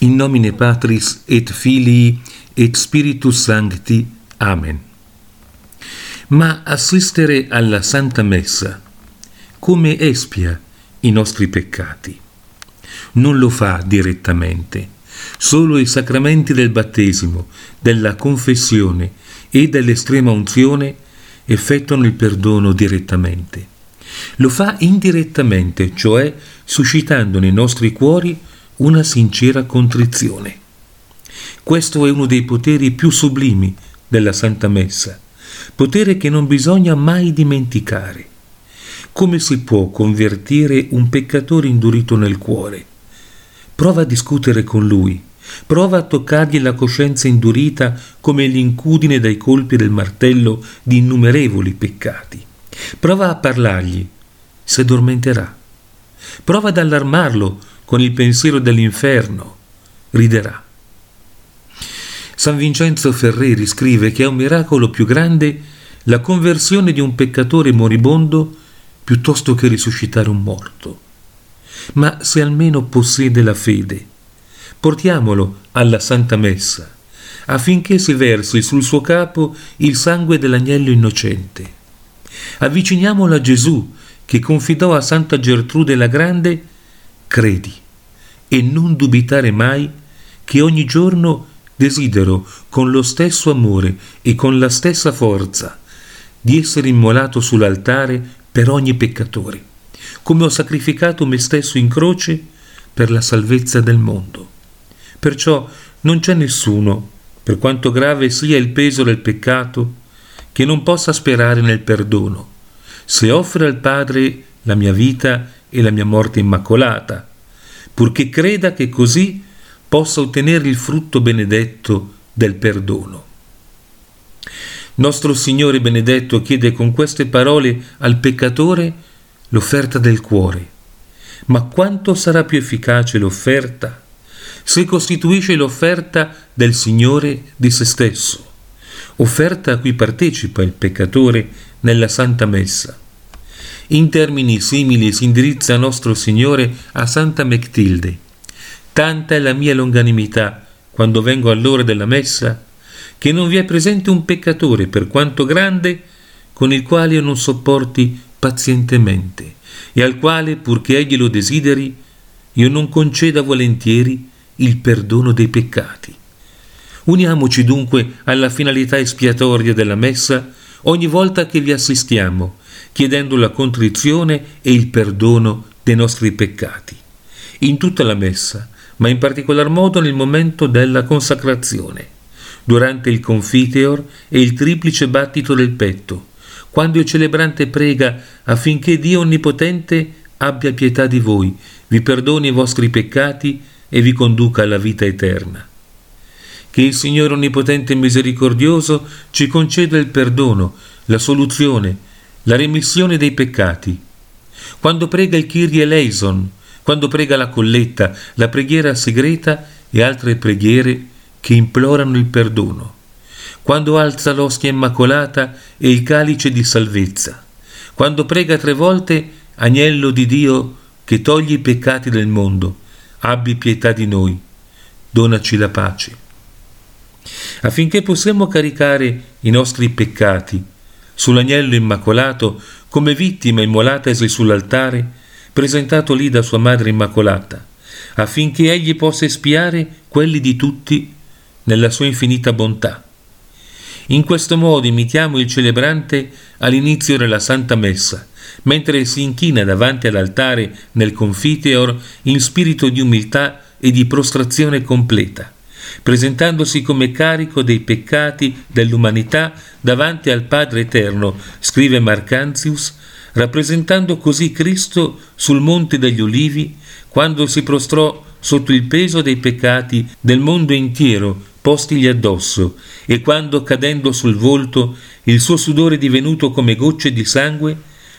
In nomine Patris et Filii et Spiritus Sancti. Amen. Ma assistere alla Santa Messa come espia i nostri peccati. Non lo fa direttamente. Solo i sacramenti del battesimo, della confessione e dell'estrema unzione effettuano il perdono direttamente. Lo fa indirettamente, cioè suscitando nei nostri cuori una sincera contrizione. Questo è uno dei poteri più sublimi della Santa Messa, potere che non bisogna mai dimenticare. Come si può convertire un peccatore indurito nel cuore? Prova a discutere con lui, prova a toccargli la coscienza indurita come l'incudine dai colpi del martello di innumerevoli peccati. Prova a parlargli, si addormenterà. Prova ad allarmarlo con il pensiero dell'inferno, riderà. San Vincenzo Ferreri scrive che è un miracolo più grande la conversione di un peccatore moribondo piuttosto che risuscitare un morto. Ma se almeno possiede la fede, portiamolo alla Santa Messa, affinché si versi sul suo capo il sangue dell'agnello innocente. Avviciniamolo a Gesù, che confidò a Santa Gertrude la Grande credi e non dubitare mai che ogni giorno desidero con lo stesso amore e con la stessa forza di essere immolato sull'altare per ogni peccatore, come ho sacrificato me stesso in croce per la salvezza del mondo. Perciò non c'è nessuno, per quanto grave sia il peso del peccato, che non possa sperare nel perdono, se offre al Padre la mia vita e la mia morte immacolata, purché creda che così possa ottenere il frutto benedetto del perdono. Nostro Signore benedetto chiede con queste parole al peccatore l'offerta del cuore. Ma quanto sarà più efficace l'offerta se costituisce l'offerta del Signore di se stesso, offerta a cui partecipa il peccatore nella Santa Messa. In termini simili si indirizza nostro Signore a Santa Mechtilde. Tanta è la mia longanimità quando vengo all'ora della messa, che non vi è presente un peccatore, per quanto grande, con il quale io non sopporti pazientemente, e al quale, purché egli lo desideri, io non conceda volentieri il perdono dei peccati. Uniamoci dunque alla finalità espiatoria della messa ogni volta che vi assistiamo, chiedendo la contrizione e il perdono dei nostri peccati. In tutta la messa, ma in particolar modo nel momento della consacrazione, durante il confiteor e il triplice battito del petto, quando il celebrante prega affinché Dio Onnipotente abbia pietà di voi, vi perdoni i vostri peccati e vi conduca alla vita eterna. Che il Signore Onnipotente e Misericordioso ci conceda il perdono, la soluzione, la remissione dei peccati. Quando prega il Kyrie eleison, quando prega la colletta, la preghiera segreta e altre preghiere che implorano il perdono. Quando alza l'ostia immacolata e il calice di salvezza. Quando prega tre volte, agnello di Dio che togli i peccati del mondo, abbi pietà di noi, donaci la pace. Affinché possiamo caricare i nostri peccati sull'agnello immacolato come vittima immolatasi sull'altare presentato lì da sua madre immacolata, affinché egli possa espiare quelli di tutti nella sua infinita bontà. In questo modo imitiamo il celebrante all'inizio della Santa Messa, mentre si inchina davanti all'altare nel confiteor in spirito di umiltà e di prostrazione completa presentandosi come carico dei peccati dell'umanità davanti al Padre Eterno, scrive Marcanzius, rappresentando così Cristo sul Monte degli Ulivi, quando si prostrò sotto il peso dei peccati del mondo intero postigli addosso, e quando cadendo sul volto il suo sudore divenuto come gocce di sangue,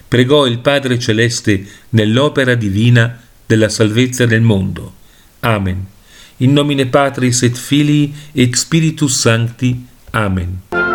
pregò il Padre Celeste nell'opera divina della salvezza del mondo. Amen in nomine Patris et Filii et Spiritus Sancti. Amen.